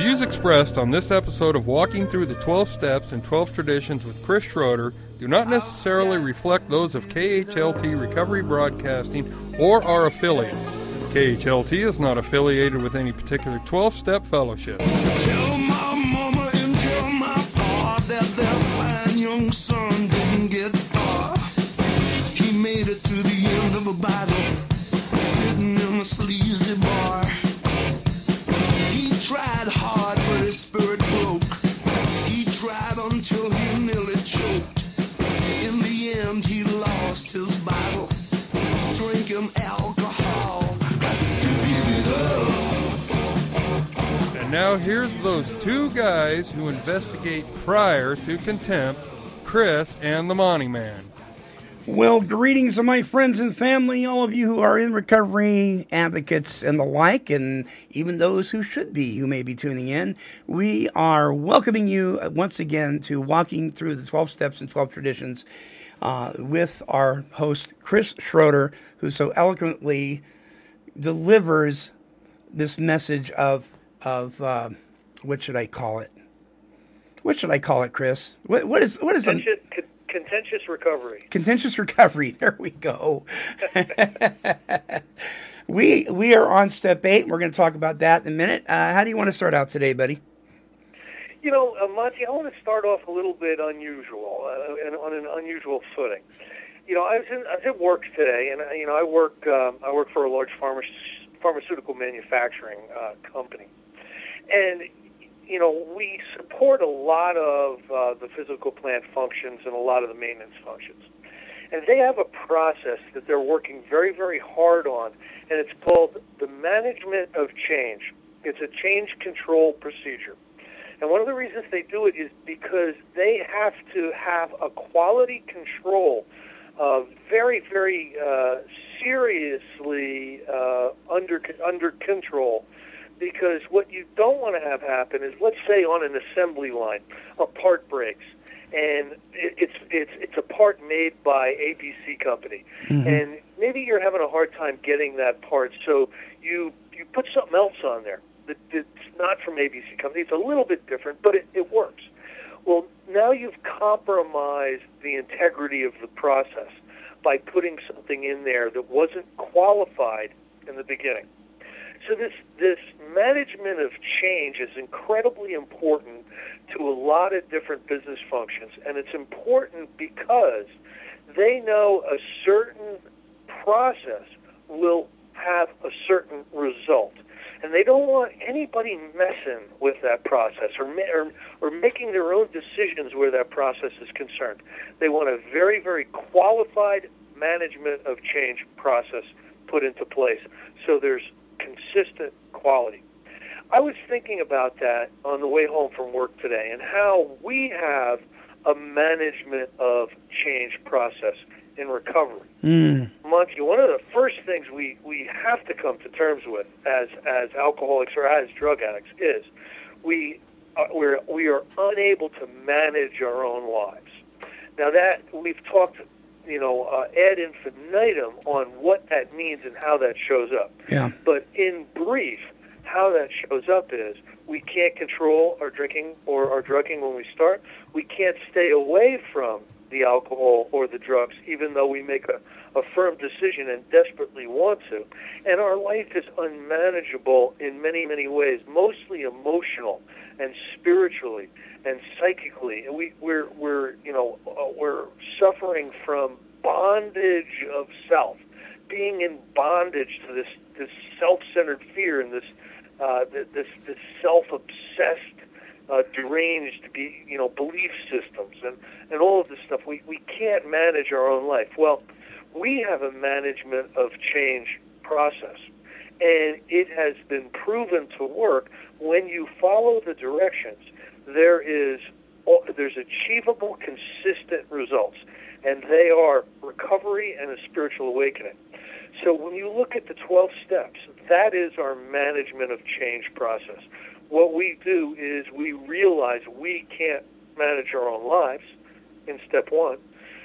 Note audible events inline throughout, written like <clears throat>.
views expressed on this episode of Walking Through the 12 Steps and 12 Traditions with Chris Schroeder do not necessarily reflect those of KHLT Recovery Broadcasting or our affiliates. KHLT is not affiliated with any particular 12 step fellowship. Tell my mama and tell my pa that their fine young son now here's those two guys who investigate prior to contempt, Chris and the Monty Man. Well, greetings to my friends and family, all of you who are in recovery, advocates, and the like, and even those who should be, who may be tuning in. We are welcoming you once again to Walking Through the 12 Steps and 12 Traditions uh, with our host, Chris Schroeder, who so eloquently delivers this message of, of uh, what should I call it? What should I call it, Chris? What, what is what is the Contentious, con- contentious recovery. contentious recovery. <laughs> There we go. <laughs> we we are on step eight. We're going to talk about that in a minute. Uh, how do you want to start out today, buddy? You know, uh, Monty, I want to start off a little bit unusual uh, and on an unusual footing. You know, I was in I was at work today, and uh, you know, I work um, I work for a large pharma- pharmaceutical manufacturing uh, company, and you know, we support a lot of uh, the physical plant functions and a lot of the maintenance functions. And they have a process that they're working very, very hard on, and it's called the management of change. It's a change control procedure. And one of the reasons they do it is because they have to have a quality control uh, very, very uh, seriously uh, under under control. Because what you don't want to have happen is, let's say, on an assembly line, a part breaks, and it's it's it's a part made by ABC company, mm-hmm. and maybe you're having a hard time getting that part, so you you put something else on there that, that's not from ABC company. It's a little bit different, but it, it works. Well, now you've compromised the integrity of the process by putting something in there that wasn't qualified in the beginning. So this this management of change is incredibly important to a lot of different business functions, and it's important because they know a certain process will have a certain result, and they don't want anybody messing with that process or or, or making their own decisions where that process is concerned. They want a very very qualified management of change process put into place, so there's consistent quality. I was thinking about that on the way home from work today and how we have a management of change process in recovery. Monty, one of the first things we, we have to come to terms with as, as alcoholics or as drug addicts is we, uh, we're, we are unable to manage our own lives. Now that we've talked, you know, uh, ad infinitum on what that means and how that shows up. Yeah. But in brief, how that shows up is we can't control our drinking or our drugging when we start. We can't stay away from the alcohol or the drugs, even though we make a, a firm decision and desperately want to. And our life is unmanageable in many, many ways, mostly emotional and spiritually and psychically. And we, we're, we're, you know, uh, we're suffering from bondage of self, being in bondage to this, this self-centered fear and this, uh, this, this self-obsessed uh, deranged be, you know belief systems and and all of this stuff we we can't manage our own life well we have a management of change process. And it has been proven to work. When you follow the directions there is there's achievable consistent results. And they are recovery and a spiritual awakening. So when you look at the 12 steps that is our management of change process. What we do is we realize we can't manage our own lives in step one.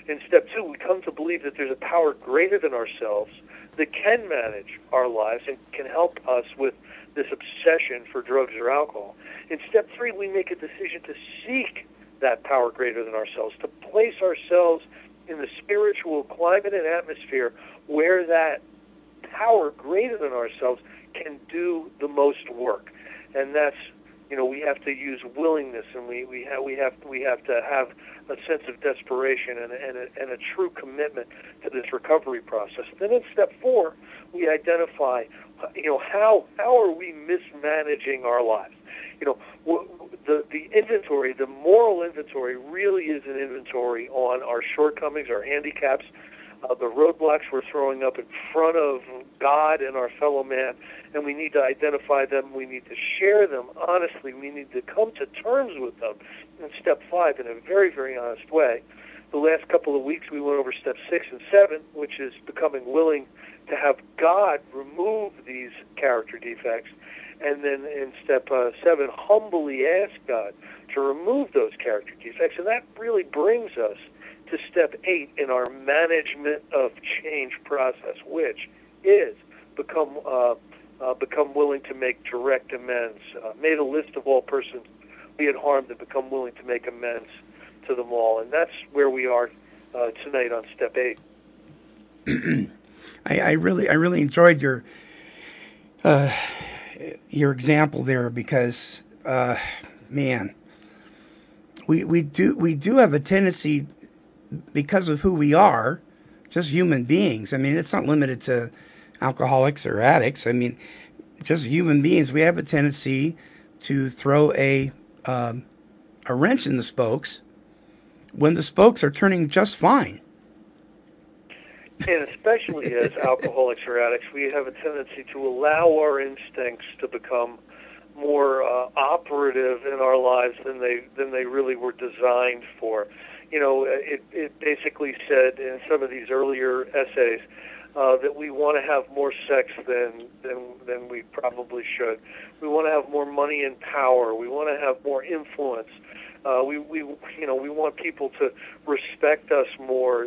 In step two, we come to believe that there's a power greater than ourselves that can manage our lives and can help us with this obsession for drugs or alcohol. In step three, we make a decision to seek that power greater than ourselves, to place ourselves in the spiritual climate and atmosphere where that power greater than ourselves can do the most work. And that's you know we have to use willingness and we we have we have we have to have a sense of desperation and and a, and a true commitment to this recovery process. Then in step four, we identify you know how how are we mismanaging our lives? You know the the inventory, the moral inventory, really is an inventory on our shortcomings, our handicaps, uh, the roadblocks we're throwing up in front of God and our fellow man, and we need to identify them. We need to share them honestly. We need to come to terms with them in step five in a very, very honest way. The last couple of weeks we went over step six and seven, which is becoming willing to have God remove these character defects. And then in step uh, seven, humbly ask God to remove those character defects. And that really brings us to step eight in our management of change process, which is become uh, uh, become willing to make direct amends. Uh, made a list of all persons we had harmed and become willing to make amends to them all, and that's where we are uh, tonight on step eight. <clears throat> I, I, really, I really enjoyed your uh, your example there because, uh, man, we we do we do have a tendency because of who we are, just human beings. I mean, it's not limited to alcoholics or addicts. I mean, just human beings. We have a tendency to throw a um, a wrench in the spokes when the spokes are turning just fine. And especially as <laughs> alcoholics or addicts, we have a tendency to allow our instincts to become more uh, operative in our lives than they than they really were designed for you know, it, it basically said in some of these earlier essays uh, that we want to have more sex than, than, than we probably should. We want to have more money and power. We want to have more influence. Uh, we, we, you know, we want people to respect us more,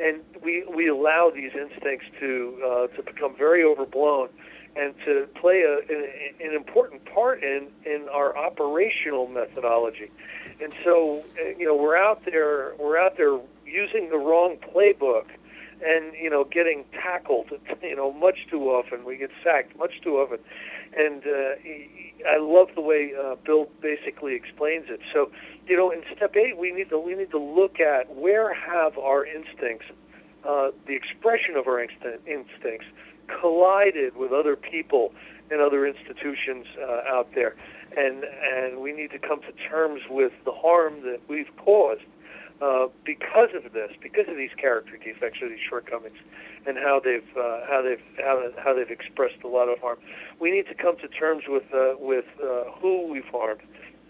and we, we allow these instincts to, uh, to become very overblown and to play a, an, an important part in, in our operational methodology. And so, uh, you know, we're out there, we're out there using the wrong playbook and, you know, getting tackled, <laughs> you know, much too often. We get sacked much too often. And uh, I love the way uh, Bill basically explains it. So, you know, in step eight, we need to we need to look at where have our instincts, uh, the expression of our instinct, instincts, collided with other people and other institutions uh, out there, and and we need to come to terms with the harm that we've caused uh, because of this, because of these character defects or these shortcomings, and how they've uh, how they've how, how they've expressed a lot of harm. We need to come to terms with uh, with uh, who we've harmed,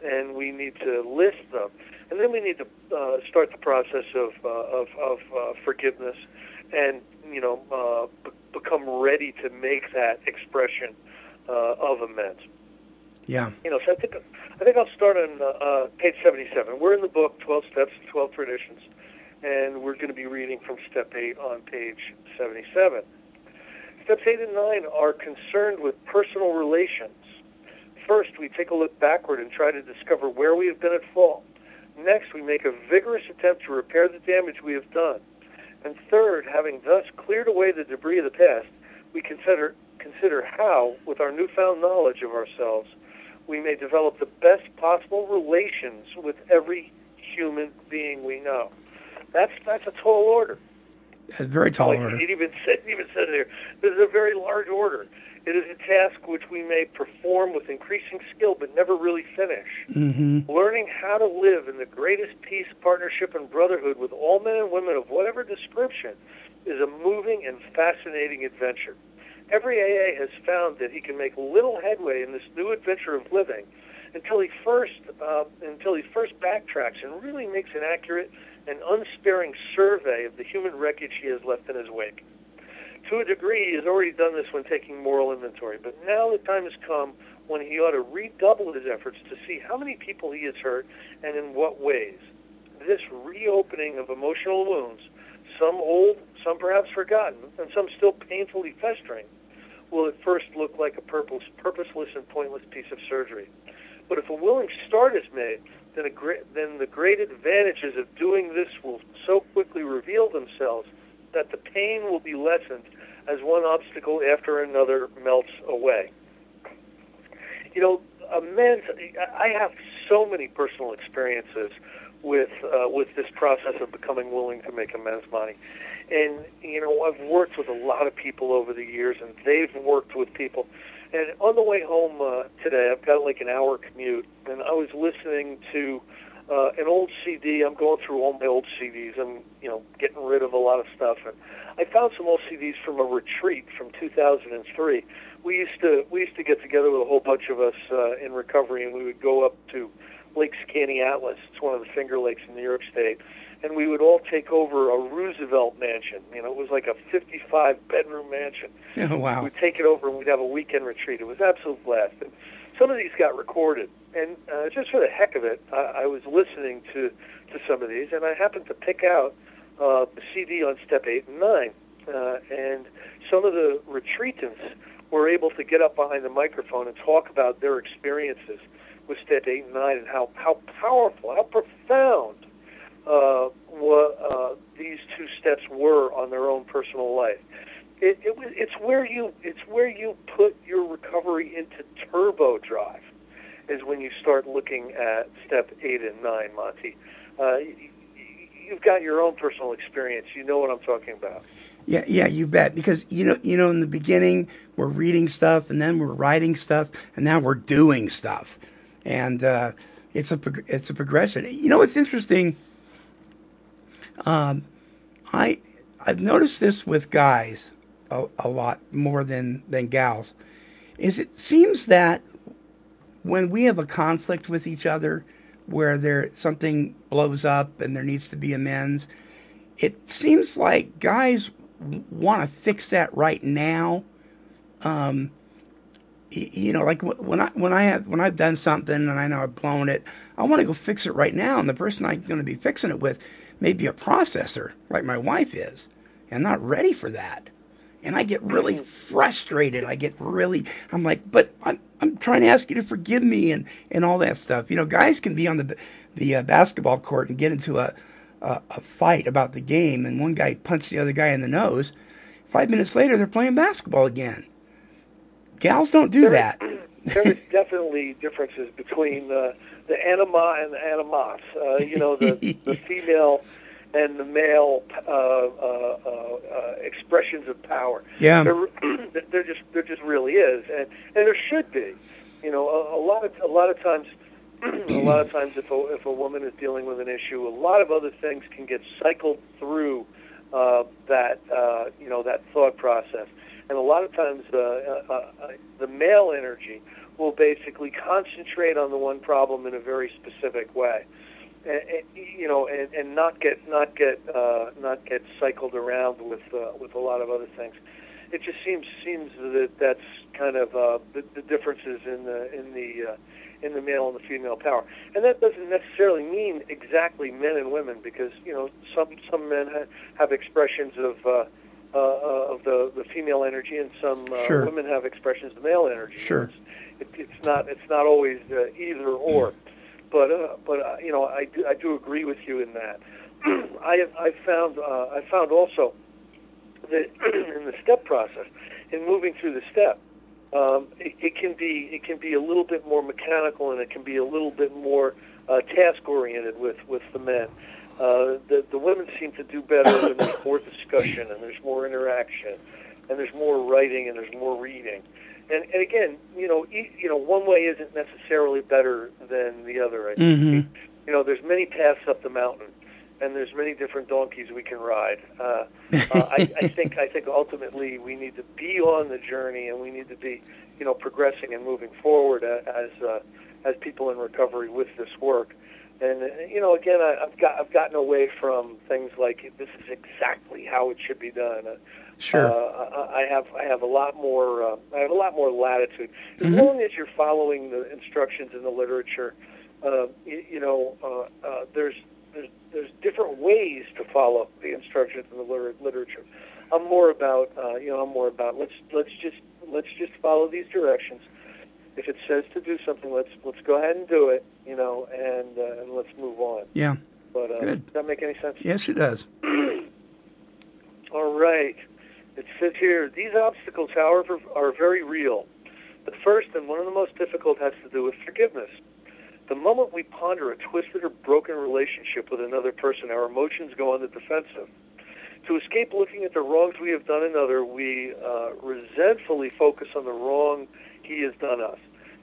and we need to list them, and then we need to uh, start the process of uh, of, of forgiveness, and you know b- become ready to make that expression uh, of amends. Yeah. You know, so I think I think I'll start on uh, uh, page 77. We're in the book 12 Steps, 12 Traditions, and we're going to be reading from step 8 on page 77. Steps 8 and 9 are concerned with personal relations. First, we take a look backward and try to discover where we have been at fault. Next, we make a vigorous attempt to repair the damage we have done. And third, having thus cleared away the debris of the past, we consider consider how, with our newfound knowledge of ourselves, we may develop the best possible relations with every human being we know. That's that's a tall order. A very tall like order. It even said even said there. This is a very large order. It is a task which we may perform with increasing skill but never really finish. Mm-hmm. Learning how to live in the greatest peace, partnership, and brotherhood with all men and women of whatever description is a moving and fascinating adventure. Every AA has found that he can make little headway in this new adventure of living until he first uh, until he first backtracks and really makes an accurate and unsparing survey of the human wreckage he has left in his wake. To a degree, he has already done this when taking moral inventory, but now the time has come when he ought to redouble his efforts to see how many people he has hurt and in what ways. This reopening of emotional wounds, some old, some perhaps forgotten, and some still painfully festering, will at first look like a purpose, purposeless and pointless piece of surgery. But if a willing start is made, then, great, then the great advantages of doing this will so quickly reveal themselves that the pain will be lessened as one obstacle after another melts away. You know, a men's, I have so many personal experiences with uh, with this process of becoming willing to make amends Monty. And you know, I've worked with a lot of people over the years, and they've worked with people. And on the way home uh, today, I've got like an hour commute, and I was listening to uh, an old CD. I'm going through all my old CDs. I'm you know getting rid of a lot of stuff, and I found some old CDs from a retreat from 2003. We used to we used to get together with a whole bunch of us uh, in recovery, and we would go up to Lake Skaneateles. It's one of the Finger Lakes in New York State. And we would all take over a Roosevelt mansion. You know, it was like a 55 bedroom mansion. <laughs> Oh, wow. We'd take it over and we'd have a weekend retreat. It was absolute blast. And some of these got recorded. And uh, just for the heck of it, I, I was listening to, to some of these, and I happened to pick out uh, the CD on step 8 and 9. Uh, and some of the retreatants were able to get up behind the microphone and talk about their experiences with step eight and nine and how, how powerful, how profound uh, what, uh, these two steps were on their own personal life. It, it, it's where you it's where you put your recovery into turbo drive is when you start looking at step eight and nine, Monty. Uh, you've got your own personal experience. You know what I'm talking about. Yeah, yeah, you bet. Because you know, you know, in the beginning we're reading stuff, and then we're writing stuff, and now we're doing stuff and uh, it's a it's a progression. You know, it's interesting. Um, I I've noticed this with guys a, a lot more than than gals. Is it seems that when we have a conflict with each other, where there something blows up and there needs to be amends, it seems like guys want to fix that right now. Um, you know, like when I when I have when I've done something and I know I've blown it, I want to go fix it right now. And the person I'm going to be fixing it with may be a processor, like my wife is, and I'm not ready for that. And I get really frustrated. I get really, I'm like, but I'm I'm trying to ask you to forgive me and and all that stuff. You know, guys can be on the the uh, basketball court and get into a, a a fight about the game, and one guy punches the other guy in the nose. Five minutes later, they're playing basketball again Gals don't do there that. Is, <laughs> there is definitely differences between uh, the anima and the animus. Uh, you know, the, the <laughs> female and the male uh, uh, uh, uh, expressions of power. Yeah, <clears throat> there, there just there just really is, and and there should be. You know, a, a lot of a lot of times. <clears throat> a lot of times, if a, if a woman is dealing with an issue, a lot of other things can get cycled through uh, that uh, you know that thought process and a lot of times uh, uh, uh, the male energy will basically concentrate on the one problem in a very specific way, and, and you know, and, and not get not get uh, not get cycled around with uh, with a lot of other things. It just seems seems that that's kind of uh, the, the differences in the in the uh, in the male and the female power, and that doesn't necessarily mean exactly men and women because you know some some men ha- have expressions of uh, uh, uh, of the, the female energy, and some uh, sure. women have expressions of male energy. Sure. It's, it, it's not it's not always uh, either or, but uh, but uh, you know I do I do agree with you in that. <clears throat> I I found uh, I found also that <clears throat> in the step process, in moving through the step, um, it, it can be it can be a little bit more mechanical and it can be a little bit more uh, task oriented with with the men. Uh, the the women seem to do better when there's more discussion and there's more interaction and there's more writing and there's more reading. And and again, you know, e- you know, one way isn't necessarily better than the other. I think. Mm-hmm. You know, there's many paths up the mountain, and there's many different donkeys we can ride. Uh, uh, I, I <laughs> think I think ultimately we need to be on the journey, and we need to be, you know, progressing and moving forward as uh, as people in recovery with this work. And you know, again, I, I've got I've gotten away from things like this is exactly how it should be done. Uh, Sure. Uh, I have I have a lot more uh, I have a lot more latitude as Mhm. long as you're following the instructions in the literature. Uh, you, you know, uh, uh, there's, there's there's different ways to follow the instructions in the liter- literature. I'm more about uh, you know I'm more about let's let's just let's just follow these directions. If it says to do something, let's let's go ahead and do it. You know, and uh, and let's move on. Yeah. But uh, Good. does that make any sense? Yes, it does. <clears throat> All right. It says here these obstacles, however, are very real. The first and one of the most difficult has to do with forgiveness. The moment we ponder a twisted or broken relationship with another person, our emotions go on the defensive. To escape looking at the wrongs we have done another, we uh, resentfully focus on the wrong he has done us.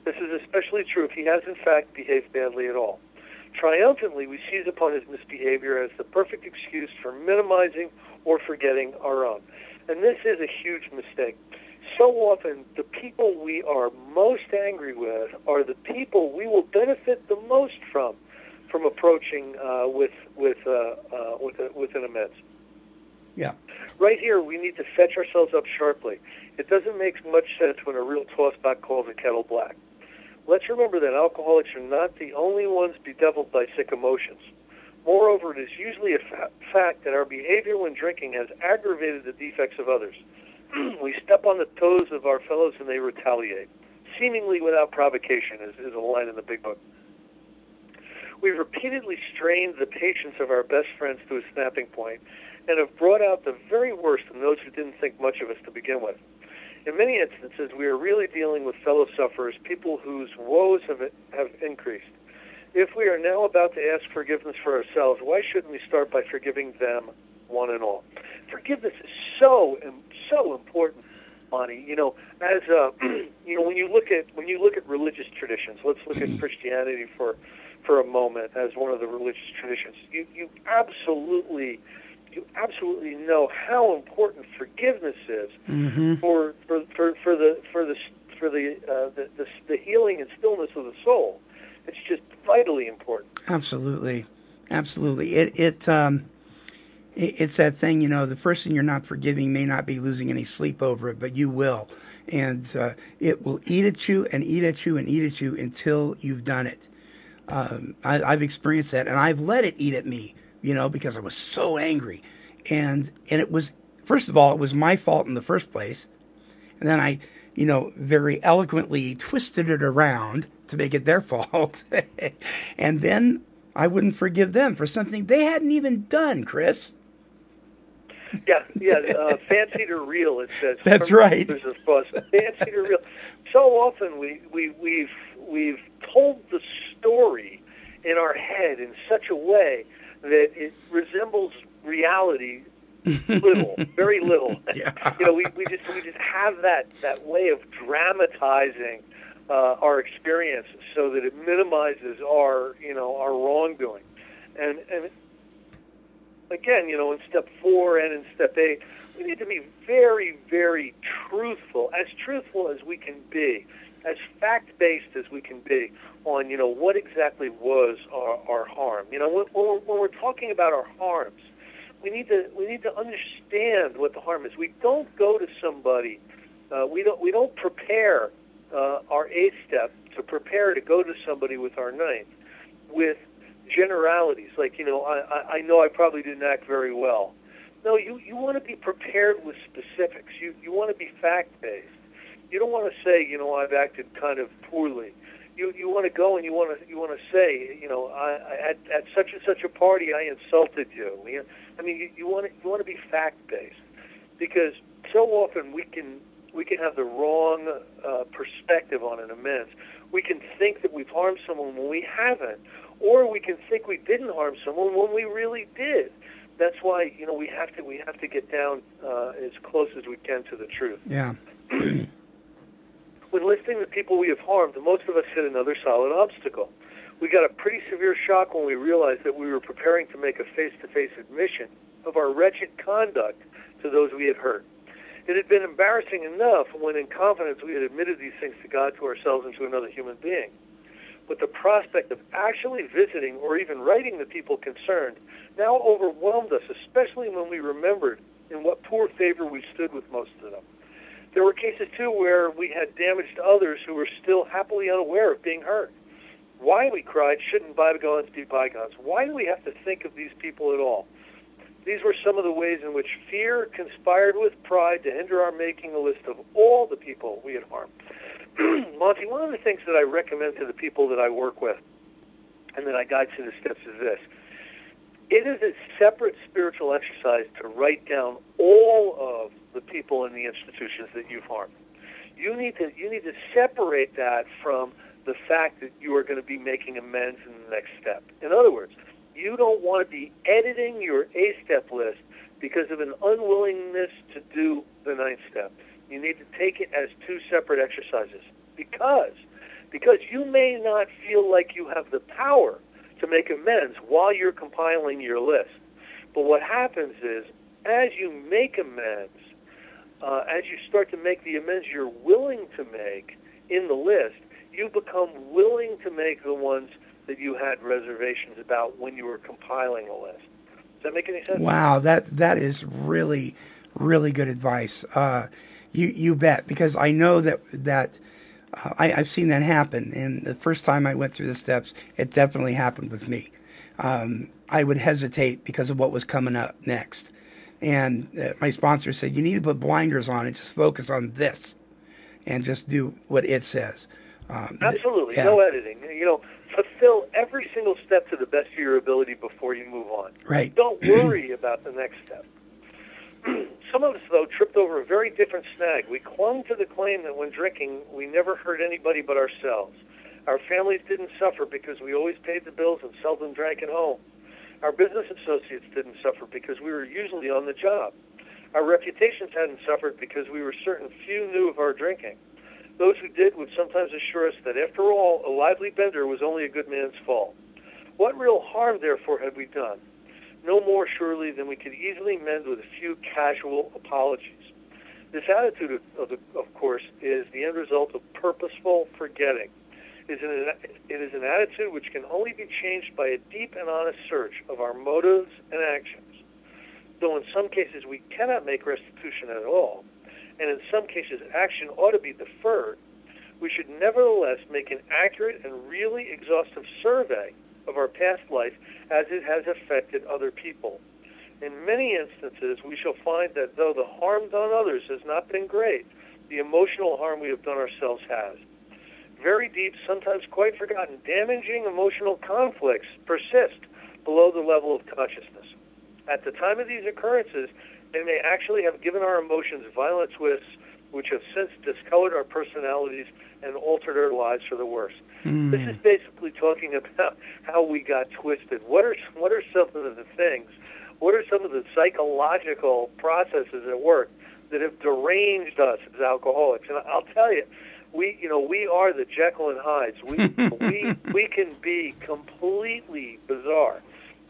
This is especially true if he has, in fact, behaved badly at all. Triumphantly, we seize upon his misbehavior as the perfect excuse for minimizing or forgetting our own. And this is a huge mistake. So often, the people we are most angry with are the people we will benefit the most from, from approaching uh, with with uh, uh, with, a, with an amends. Yeah. Right here, we need to fetch ourselves up sharply. It doesn't make much sense when a real tosspot calls a kettle black. Let's remember that alcoholics are not the only ones bedeviled by sick emotions. Moreover, it is usually a fa- fact that our behavior when drinking has aggravated the defects of others. <clears throat> we step on the toes of our fellows and they retaliate, seemingly without provocation, is, is a line in the big book. We've repeatedly strained the patience of our best friends to a snapping point and have brought out the very worst in those who didn't think much of us to begin with. In many instances, we are really dealing with fellow sufferers, people whose woes have, have increased. If we are now about to ask forgiveness for ourselves, why shouldn't we start by forgiving them, one and all? Forgiveness is so so important, Monty. You know, as uh, <clears throat> you know, when you look at when you look at religious traditions, let's look at <clears throat> Christianity for for a moment as one of the religious traditions. You you absolutely you absolutely know how important forgiveness is Mm-hmm. for, for for for the for the for the, uh, the the the healing and stillness of the soul. It's just vitally important. Absolutely, absolutely. It it um, it, it's that thing. You know, the person you're not forgiving may not be losing any sleep over it, but you will, and uh, it will eat at you and eat at you and eat at you until you've done it. Um, I, I've experienced that, and I've let it eat at me. You know, because I was so angry, and and it was first of all, it was my fault in the first place, and then I, you know, very eloquently twisted it around to make it their <laughs> fault. and then I wouldn't forgive them for something they hadn't even done, Chris. Yeah, yeah. Uh, fancy to real, it says. <laughs> That's right. Fancy to real. So often we we we've we've told the story in our head in such a way that it resembles reality little, <laughs> very little. Yeah. You know, we, we just we just have that that way of dramatizing uh, our experience so that it minimizes our you know our wrongdoing, and and again, you know, in step four and in step eight, we need to be very, very truthful, as truthful as we can be, as fact based as we can be on, you know, what exactly was our, our harm. You know, when, when, we're, when we're talking about our harms, we need to we need to understand what the harm is. We don't go to somebody, uh, we don't we don't prepare uh, our eighth step to prepare to go to somebody with our ninth with generalities like you know I, I know I probably didn't act very well. No, you you want to be prepared with specifics. You you want to be fact based. You don't want to say you know I've acted kind of poorly. You you want to go and you want to you want to say you know I, I at at such and such a party I insulted you. I mean you, you want to you want to be fact based because so often we can we can have the wrong uh, perspective on an amends. We can think that we've harmed someone when we haven't, or we can think we didn't harm someone when we really did. That's why you know we have to we have to get down uh, as close as we can to the truth. Yeah. <clears throat> When listing the people we have harmed, most of us hit another solid obstacle. We got a pretty severe shock when we realized that we were preparing to make a face-to-face admission of our wretched conduct to those we had hurt. It had been embarrassing enough when, in confidence, we had admitted these things to God, to ourselves, and to another human being. But the prospect of actually visiting or even writing the people concerned now overwhelmed us, especially when we remembered in what poor favor we stood with most of them. There were cases, too, where we had damaged others who were still happily unaware of being hurt. Why, we cried, shouldn't bygones be bygones? Why do we have to think of these people at all? These were some of the ways in which fear conspired with pride to hinder our making a list of all the people we had harmed. <clears throat> Monty, one of the things that I recommend to the people that I work with and that I guide through the steps is this. It is a separate spiritual exercise to write down all of the people in the institutions that you've harmed. You need to you need to separate that from the fact that you are going to be making amends in the next step. In other words, you don't want to be editing your A step list because of an unwillingness to do the ninth step. You need to take it as two separate exercises because because you may not feel like you have the power to make amends while you're compiling your list. But what happens is as you make amends, uh, as you start to make the amends you're willing to make in the list, you become willing to make the ones that you had reservations about when you were compiling a list. Does that make any sense? Wow, that that is really, really good advice. Uh, you you bet because I know that that uh, I, I've seen that happen. And the first time I went through the steps, it definitely happened with me. Um, I would hesitate because of what was coming up next. And uh, my sponsor said, You need to put blinders on and just focus on this and just do what it says. Um, Absolutely, yeah. no editing. You know, fulfill every single step to the best of your ability before you move on. Right. Don't worry about the next step. Some of us, though, tripped over a very different snag. We clung to the claim that when drinking, we never hurt anybody but ourselves. Our families didn't suffer because we always paid the bills and seldom drank at home. Our business associates didn't suffer because we were usually on the job. Our reputations hadn't suffered because we were certain few knew of our drinking. Those who did would sometimes assure us that, after all, a lively bender was only a good man's fault. What real harm, therefore, had we done? No more, surely, than we could easily mend with a few casual apologies. This attitude, of, of, of course, is the end result of purposeful forgetting. It is, an, it is an attitude which can only be changed by a deep and honest search of our motives and actions. Though in some cases we cannot make restitution at all, and in some cases action ought to be deferred, we should nevertheless make an accurate and really exhaustive survey of our past life as it has affected other people. In many instances, we shall find that though the harm done others has not been great, the emotional harm we have done ourselves has. Very deep, sometimes quite forgotten, damaging emotional conflicts persist below the level of consciousness. At the time of these occurrences, they may actually have given our emotions violent twists, which have since discolored our personalities and altered our lives for the worse. Hmm. This is basically talking about how we got twisted. What are what are some of the things? What are some of the psychological processes at work that have deranged us as alcoholics? And I'll tell you, we you know we are the Jekyll and Hydes. We <laughs> we we can be completely bizarre.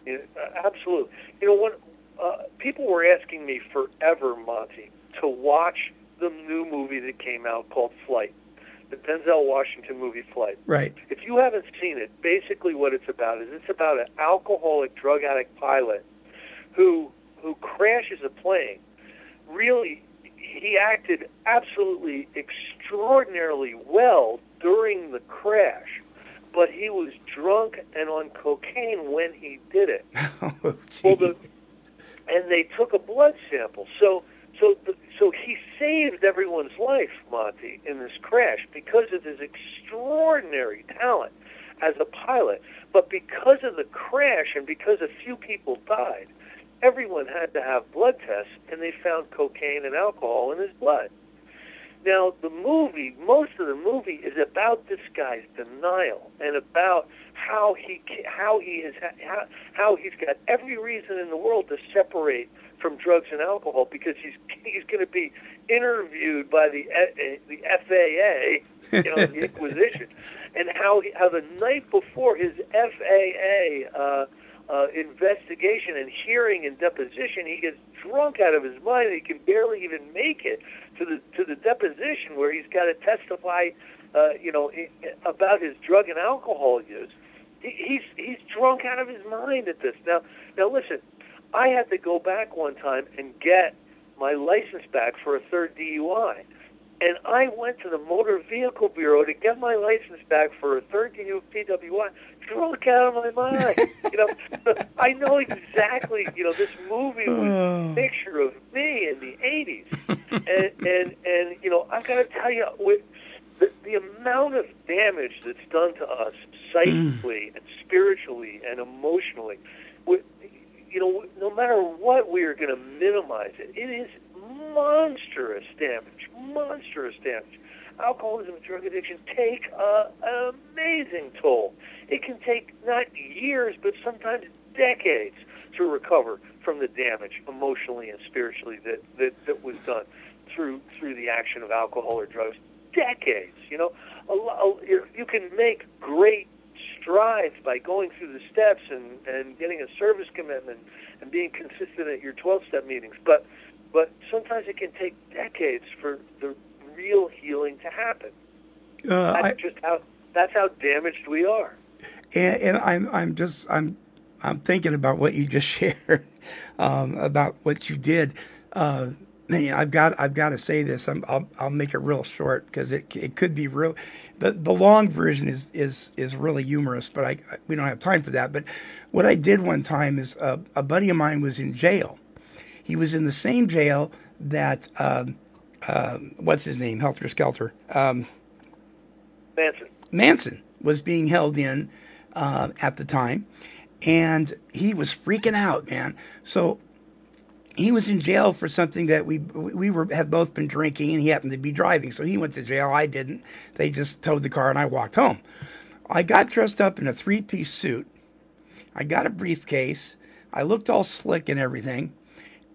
You know, absolutely. You know when uh, people were asking me forever, Monty, to watch the new movie that came out called Flight the Denzel Washington movie Flight. Right. If you haven't seen it, basically what it's about is it's about an alcoholic drug addict pilot who who crashes a plane. Really, he acted absolutely extraordinarily well during the crash, but he was drunk and on cocaine when he did it. <laughs> oh, gee. Well, the, and they took a blood sample. So, so, the, so he saved everyone's life, Monty, in this crash because of his extraordinary talent as a pilot. But because of the crash and because a few people died, everyone had to have blood tests, and they found cocaine and alcohol in his blood. Now, the movie, most of the movie is about this guy's denial and about how he how he is how, how he's got every reason in the world to separate from drugs and alcohol because he's he's going to be interviewed by the the FAA, you know, the Inquisition, <laughs> and how he, how the night before his FAA uh, uh, investigation and hearing and deposition, he gets drunk out of his mind. And he can barely even make it to the to the deposition where he's got to testify, uh, you know, about his drug and alcohol use. He, he's he's drunk out of his mind at this. Now, now listen, I had to go back one time and get my license back for a third DUI. And I went to the Motor Vehicle Bureau to get my license back for a third PWI. Drunk out of my mind. you know, <laughs> I know exactly. You know, this movie was a <sighs> picture of me in the '80s, and and and you know, I've got to tell you, with the, the amount of damage that's done to us psychically mm. and spiritually and emotionally, with, you know, no matter what, we are going to minimize it. It is monstrous damage, monstrous damage. Alcoholism and drug addiction take a, an amazing toll. It can take not years, but sometimes decades to recover from the damage emotionally and spiritually that, that, that was done through through the action of alcohol or drugs. Decades, you know, a, lo- you can make great strides by going through the steps and, and getting a service commitment and being consistent at your 12 step meetings. But but sometimes it can take decades for the real healing to happen. Uh, That's I, just how that's how damaged we are. and, and I'm I'm just I'm I'm thinking about what you just <laughs> shared um, about what you did. Uh, man, I've got I've got to say this. I'm, I'll I'll make it real short because it it could be real. The the long version is is is really humorous, but I we don't have time for that. But what I did one time is uh, a buddy of mine was in jail. He was in the same jail that um, uh, what's his name, Helter Skelter. Um, Manson. Manson was being held in uh, at the time, and he was freaking out, man. So he was in jail for something that we we were had both been drinking, and he happened to be driving. So he went to jail. I didn't. They just towed the car, and I walked home. I got dressed up in a three piece suit. I got a briefcase. I looked all slick and everything,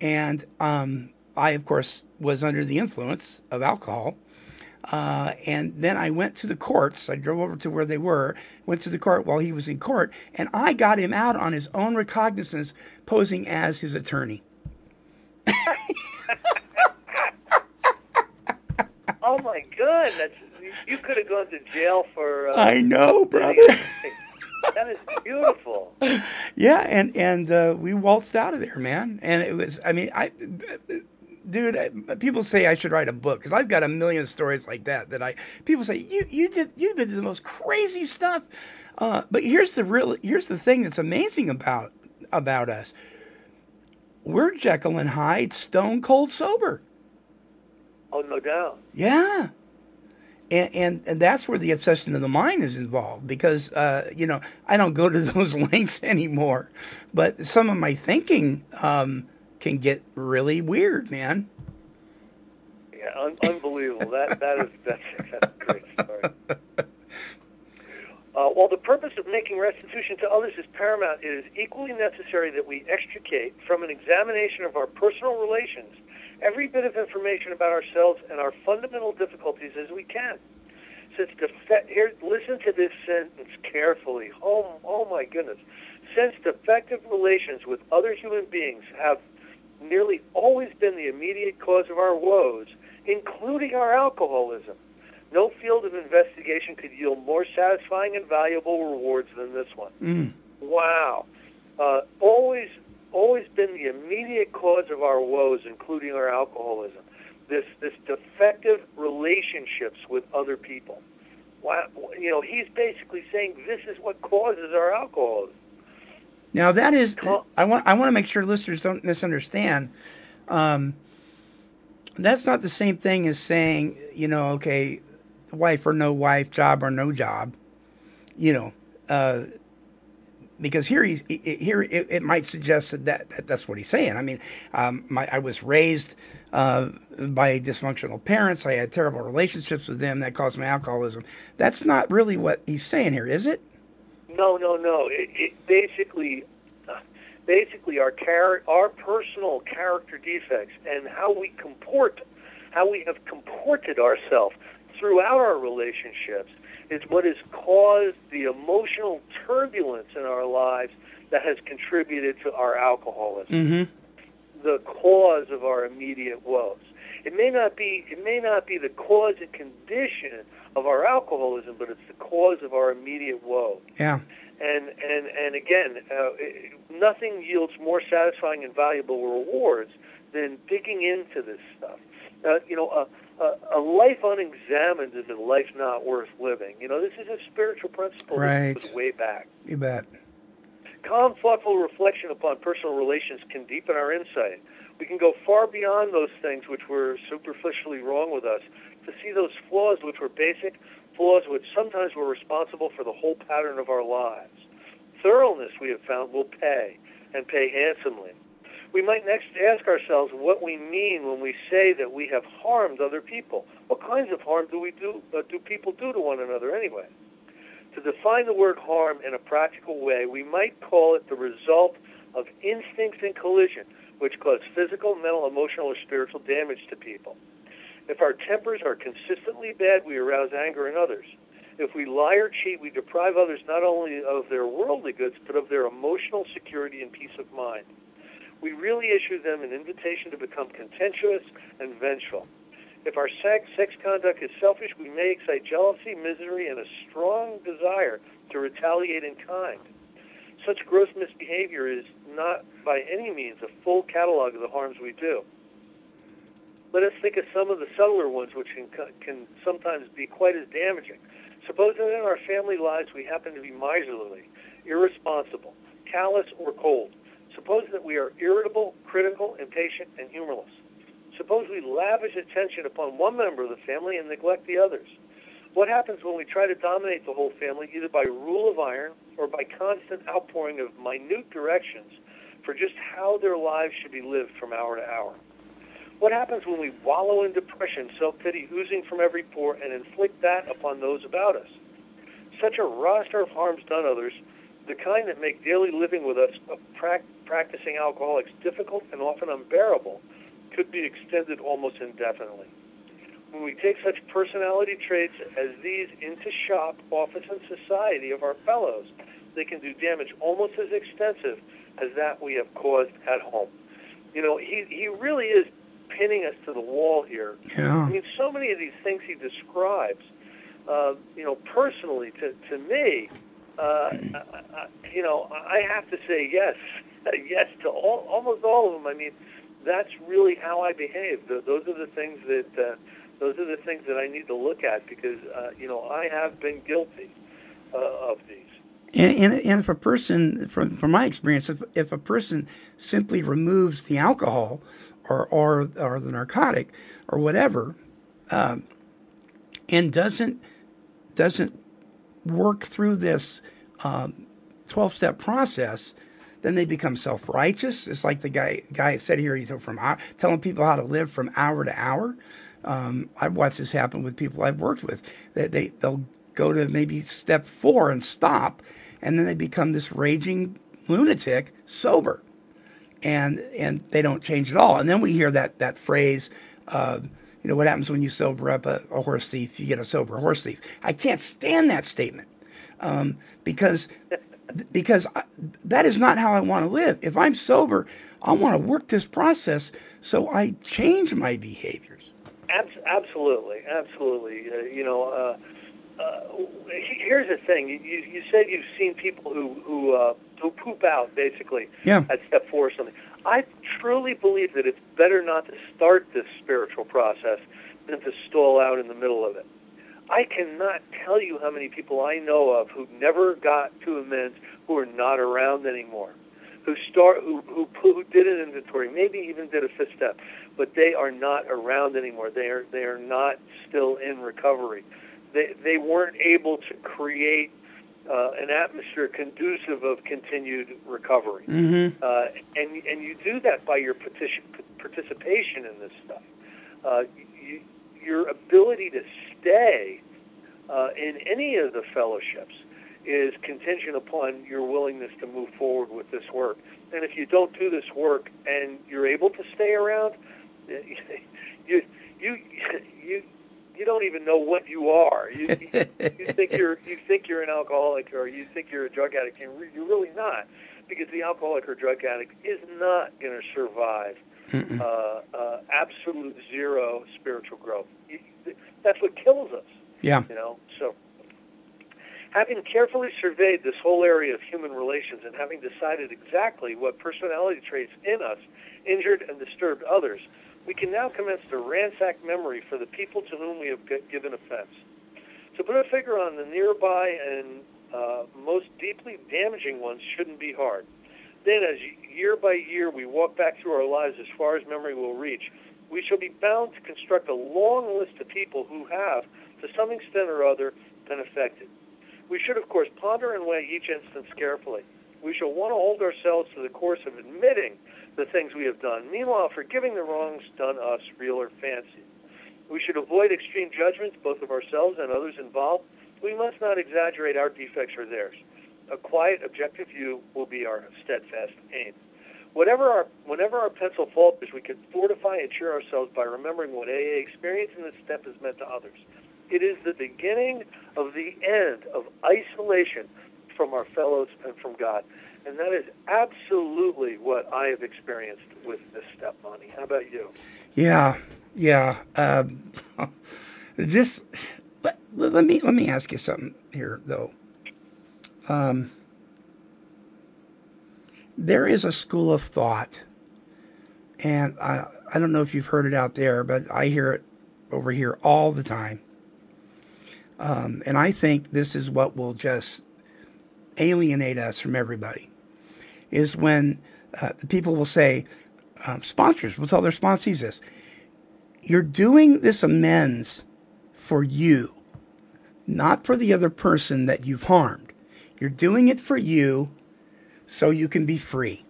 and um, I, of course, was under the influence of alcohol. Uh, and then I went to the courts. I drove over to where they were, went to the court while he was in court, and I got him out on his own recognizance, posing as his attorney. <laughs> Oh my God, that's you could have gone to jail for. Uh, I know, brother. that is beautiful. yeah, and and uh, we waltzed out of there, man. And it was, I mean, I, dude, I- people say I should write a book because I've got a million stories like that. That I people say you you did you did the most crazy stuff. Uh, but here's the real here's the thing that's amazing about about us. We're Jekyll and Hyde, stone cold sober. Oh, no doubt. Yeah. And, and and that's where the obsession of the mind is involved because uh, you know I don't go to <laughs> those lengths anymore, but some of my thinking um, can get really weird, man. Yeah, un- unbelievable. that that is that's, that's a great story. <laughs> Uh, while the purpose of making restitution to others is paramount, it is equally necessary that we extricate from an examination of our personal relations every bit of information about ourselves and our fundamental difficulties as we can. Since here, listen to this sentence carefully. Oh, oh my goodness. Since defective relations with other human beings have nearly always been the immediate cause of our woes, including our alcoholism, no field of investigation could yield more satisfying and valuable rewards than this one. Wow. Uh, always, always been the immediate cause of our woes, including our alcoholism. This, this defective relationships with other people. Wow. You know, he's basically saying this is what causes our alcoholism. Now that is, I want I want to make sure listeners don't misunderstand. Um, that's not the same thing as saying, you know, okay, wife or no wife, job or no job. You know, uh, because here he's he- he- here it, it might suggest that, that, that that's what he's saying. I mean, um, my I was raised uh, by dysfunctional parents. I had terrible relationships with them that caused my alcoholism. That's not really what he's saying here, is it? No, no, no. It, it basically, uh, basically, our char- our personal character defects and how we comport, how we have comported ourselves throughout our relationships is what has caused the emotional turbulence in our lives that has contributed to our alcoholism. Mm-hmm. The cause of our immediate woes. It may not be. It may not be the cause and condition of our alcoholism, but it's the cause of our immediate woe Yeah. and and and again, uh, it- nothing yields more satisfying and valuable rewards than digging into this stuff. Uh, you know, uh, a life unexamined is a life not worth living. You know, this is a spiritual principle Right. that goes way back. You bet. Calm, thoughtful reflection upon personal relations can deepen our insight. We can go far beyond those things which were superficially wrong with us to see those flaws which were basic, flaws which sometimes were responsible for the whole pattern of our lives. Thoroughness, we have found, will pay, and pay handsomely. We might next ask ourselves what we mean when we say that we have harmed other people. What kinds of harm do we do? Uh, do people do to one another anyway? To define the word harm in a practical way, we might call it the result of instincts in collision, which cause physical, mental, emotional, or spiritual damage to people. If our tempers are consistently bad, we arouse anger in others. If we lie or cheat, we deprive others not only of their worldly goods, but of their emotional security and peace of mind. We really issue them an invitation to become contentious and vengeful. If our sex, sex conduct is selfish, we may excite jealousy, misery, and a strong desire to retaliate in kind. Such gross misbehavior is not by any means a full catalog of the harms we do. Let us think of some of the subtler ones which can, can sometimes be quite as damaging. Suppose that in our family lives we happen to be miserly, irresponsible, callous, or cold. Suppose that we are irritable, critical, impatient, and humorless. Suppose we lavish attention upon one member of the family and neglect the others. What happens when we try to dominate the whole family either by rule of iron or by constant outpouring of minute directions for just how their lives should be lived from hour to hour? What happens when we wallow in depression, self pity oozing from every pore, and inflict that upon those about us? Such a roster of harms done others, the kind that make daily living with us a, prac- practicing alcoholics difficult and often unbearable, could be extended almost indefinitely. When we take such personality traits as these into shop, office, and society of our fellows, they can do damage almost as extensive as that we have caused at home. You know, he, he really is pinning us to the wall here. Yeah. I mean, so many of these things he describes, uh, you know, personally to, to me, uh, I, <clears throat> I, you know, I have to say yes, <laughs> yes to all, almost all of them. I mean, that's really how I behave. Those are the things that uh, those are the things that I need to look at because uh, you know I have been guilty uh, of these. And, and, and if a person, from, from my experience, if, if a person simply removes the alcohol or, or, or the narcotic or whatever, um, and doesn't, doesn't work through this um, 12 step process, then they become self righteous. It's like the guy guy said here, you know, from hour, telling people how to live from hour to hour. Um, I've watched this happen with people I've worked with. That they, they'll go to maybe step four and stop, and then they become this raging lunatic sober, and and they don't change at all. And then we hear that that phrase. Uh, you know what happens when you sober up a, a horse thief? You get a sober horse thief. I can't stand that statement um, because because I, that is not how I want to live. If I'm sober, I want to work this process so I change my behaviors. Abs- absolutely, absolutely. Uh, you know, uh, uh, here's the thing. You, you you said you've seen people who who uh, who poop out basically Yeah. at step four or something. I truly believe that it's better not to start this spiritual process than to stall out in the middle of it. I cannot tell you how many people I know of who never got to amends, who are not around anymore, who start, who who, who did an inventory, maybe even did a fifth step, but they are not around anymore. They are they are not still in recovery. They they weren't able to create uh, an atmosphere conducive of continued recovery, Mm-hmm. uh, and and you do that by your petition, participation in this stuff. Uh, you, your ability to stay uh, in any of the fellowships is contingent upon your willingness to move forward with this work. And if you don't do this work and you're able to stay around, <laughs> you you you you don't even know what you are. You, you, you think you're <laughs> you think you're an alcoholic or you think you're a drug addict, you're really not, because the alcoholic or drug addict is not going to survive uh, uh, absolute zero spiritual growth. That's what kills us. Yeah. You know, so having carefully surveyed this whole area of human relations and having decided exactly what personality traits in us injured and disturbed others, we can now commence to ransack memory for the people to whom we have given offense. To put a figure on the nearby and uh, most deeply damaging ones shouldn't be hard. Then, as year by year we walk back through our lives as far as memory will reach, we shall be bound to construct a long list of people who have, to some extent or other, been affected. We should, of course, ponder and weigh each instance carefully. We shall want to hold ourselves to the course of admitting the things we have done, meanwhile forgiving the wrongs done us, real or fancied. We should avoid extreme judgments, both of ourselves and others involved. We must not exaggerate our defects or theirs. A quiet, objective view will be our steadfast aim. Whatever our, whenever our pencil falters, we can fortify and cheer ourselves by remembering what AA experience in this step has meant to others. It is the beginning of the end of isolation from our fellows and from God. And that is absolutely what I have experienced with this step, Monty. How about you? Yeah, yeah. Um, <laughs> just let, let me let me ask you something here, though. Um, there is a school of thought, and I I don't know if you've heard it out there, but I hear it over here all the time. Um, and I think this is what will just alienate us from everybody is when uh, the people will say, um, sponsors will tell their sponsees this you're doing this amends for you, not for the other person that you've harmed. You're doing it for you so you can be free.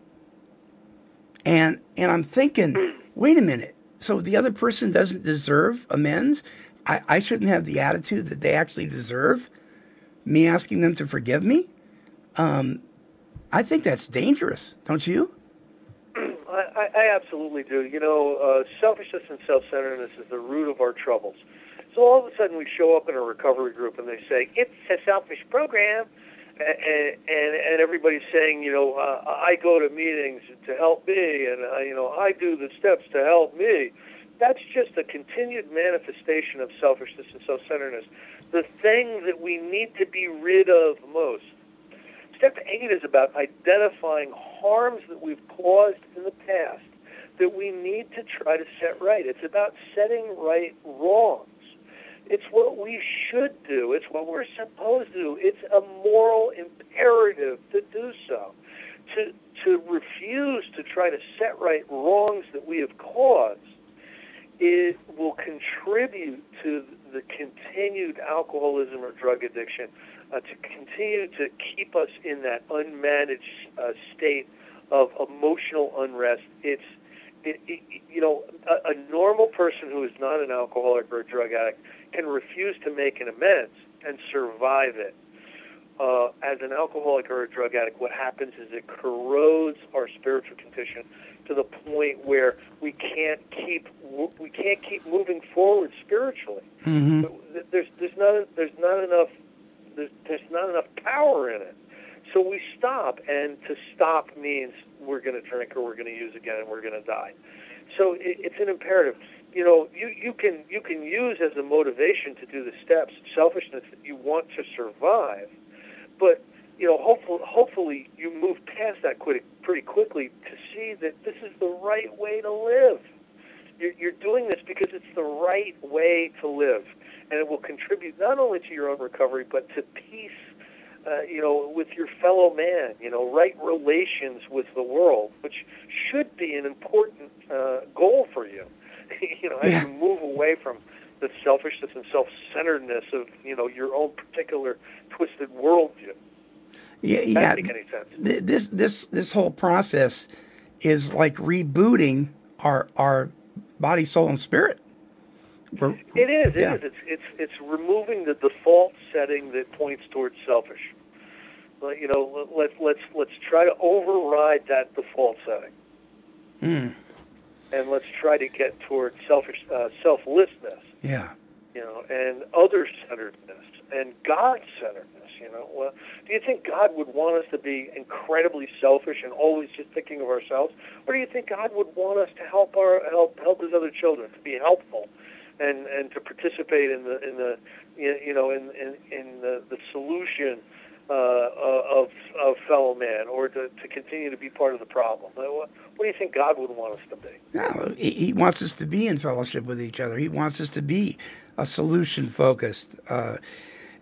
And and I'm thinking, wait a minute. So the other person doesn't deserve amends? I, I shouldn't have the attitude that they actually deserve me asking them to forgive me? Um, I think that's dangerous, don't you? I, I absolutely do. You know, uh, selfishness and self-centeredness is the root of our troubles. So all of a sudden we show up in a recovery group and they say it's a selfish program, and and, everybody's saying, you know, uh, I go to meetings to help me, and uh, you know, I do the steps to help me. That's just a continued manifestation of selfishness and self-centeredness. The thing that we need to be rid of most. Step eight is about identifying harms that we've caused in the past that we need to try to set right. It's about setting right wrongs. It's what we should do. It's what we're supposed to do. It's a moral imperative to do so. To, to refuse to try to set right wrongs that we have caused, it will contribute to the continued alcoholism or drug addiction uh, to continue to keep us in that unmanaged uh, state of emotional unrest. It's, it, it, you know, a, a normal person who is not an alcoholic or a drug addict can refuse to make an amends and survive it. Uh, as an alcoholic or a drug addict, what happens is it corrodes our spiritual condition to the point where we can't keep we can't keep moving forward spiritually. Mm-hmm. There's there's not there's not enough there's, there's not enough power in it. So we stop, and to stop means we're going to drink or we're going to use again and we're going to die. So it, it's an imperative. You know, you, you can you can use as a motivation to do the steps selfishness that you want to survive, but you know, hopefully, hopefully you move past that pretty, pretty quickly to see that this is the right way to live. You're, you're doing this because it's the right way to live and it will contribute not only to your own recovery but to peace. Uh, you know, with your fellow man, you know, right relations with the world, which should be an important uh, goal for you. <laughs> you know, as you move away from the selfishness and self-centeredness of you know your own particular twisted worldview. Yeah, yeah. make any sense. This this this whole process is like rebooting our our body, soul, and spirit. It is. It Yeah. is. It's it's it's removing the default setting that points towards selfish. Like, you know, let- let's let's let's try to override that default setting, Mm, and let's try to get towards selfish uh, selflessness. yeah. You know, and other-centeredness and God-centeredness. You know, well, do you think God would want us to be incredibly selfish and always just thinking of ourselves, or do you think God would want us to help our help help His other children, to be helpful, and and to participate in the in the you know in in, in the, the solution uh, of of fellow man or to, to continue to be part of the problem? What, what do you think God would want us to be? No, he, he wants us to be in fellowship with each other. He wants us to be a solution focused. Uh,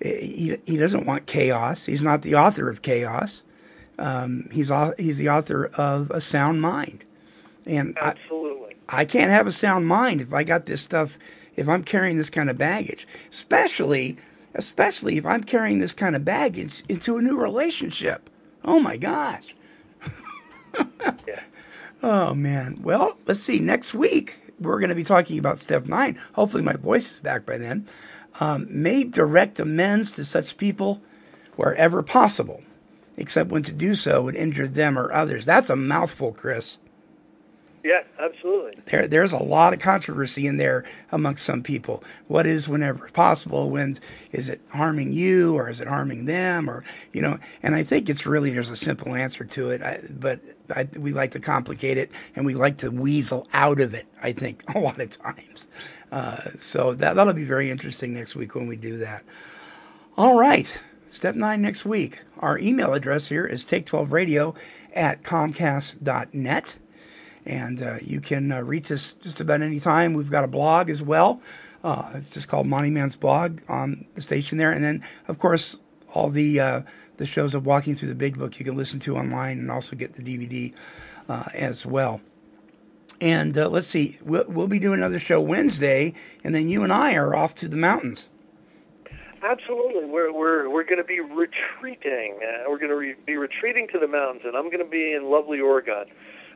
he, he doesn't want chaos. He's not the author of chaos. Um, he's he's the author of a sound mind, and I, Absolutely. I can't have a sound mind if I got this stuff. If I'm carrying this kind of baggage, especially especially if I'm carrying this kind of baggage into a new relationship. Oh my gosh. <laughs> Yeah. Oh man. Well, let's see. Next week we're going to be talking about step nine. Hopefully my voice is back by then. Um, made direct amends to such people wherever possible, except when to do so would injure them or others. That's a mouthful, Chris. Yeah, absolutely. There, there's a lot of controversy in there amongst some people. What is whenever possible? When is it harming you or is it harming them? Or you know, and I think it's really there's a simple answer to it. I, but I, we like to complicate it and we like to weasel out of it. I think <laughs> a lot of times. Uh, so that that'll be very interesting next week when we do that. All right. Step nine next week. Our email address here is take12radio at comcast.net. And uh, you can uh, reach us just about any time. We've got a blog as well. Uh, it's just called Monty Man's blog on the station there. And then, of course, all the uh, the shows of Walking Through the Big Book you can listen to online and also get the DVD uh, as well. And uh, let's see, we'll, we'll be doing another show Wednesday, and then you and I are off to the mountains. Absolutely, we're we're we're going to be retreating. Uh, we're going to re- be retreating to the mountains, and I'm going to be in lovely Oregon,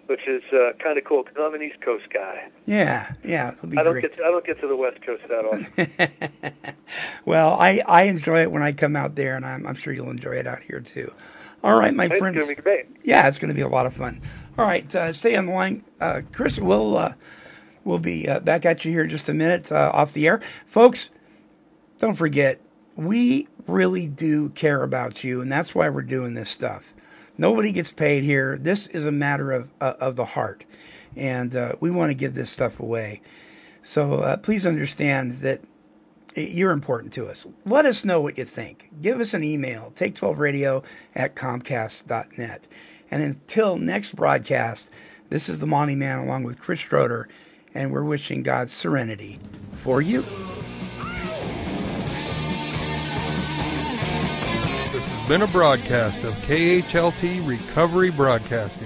which is uh, kind of cool because I'm an East Coast guy. Yeah, yeah, it'll be I don't great. get to, I don't get to the West Coast that often. <laughs> Well, I, I enjoy it when I come out there, and I'm, I'm sure you'll enjoy it out here too. All right, my it's friends. going to be great. Yeah, it's going to be a lot of fun. All right, uh, stay on the line, uh, Chris. We'll uh, we'll be uh, back at you here in just a minute uh, off the air, folks. Don't forget, we really do care about you, and that's why we're doing this stuff. Nobody gets paid here. This is a matter of uh, of the heart, and uh, we want to give this stuff away. So uh, please understand that you're important to us. Let us know what you think. Give us an email, take12radio at comcast.net. And until next broadcast, this is the Monty Man along with Chris Schroeder, and we're wishing God's serenity for you. Been a broadcast of KHLT Recovery Broadcasting.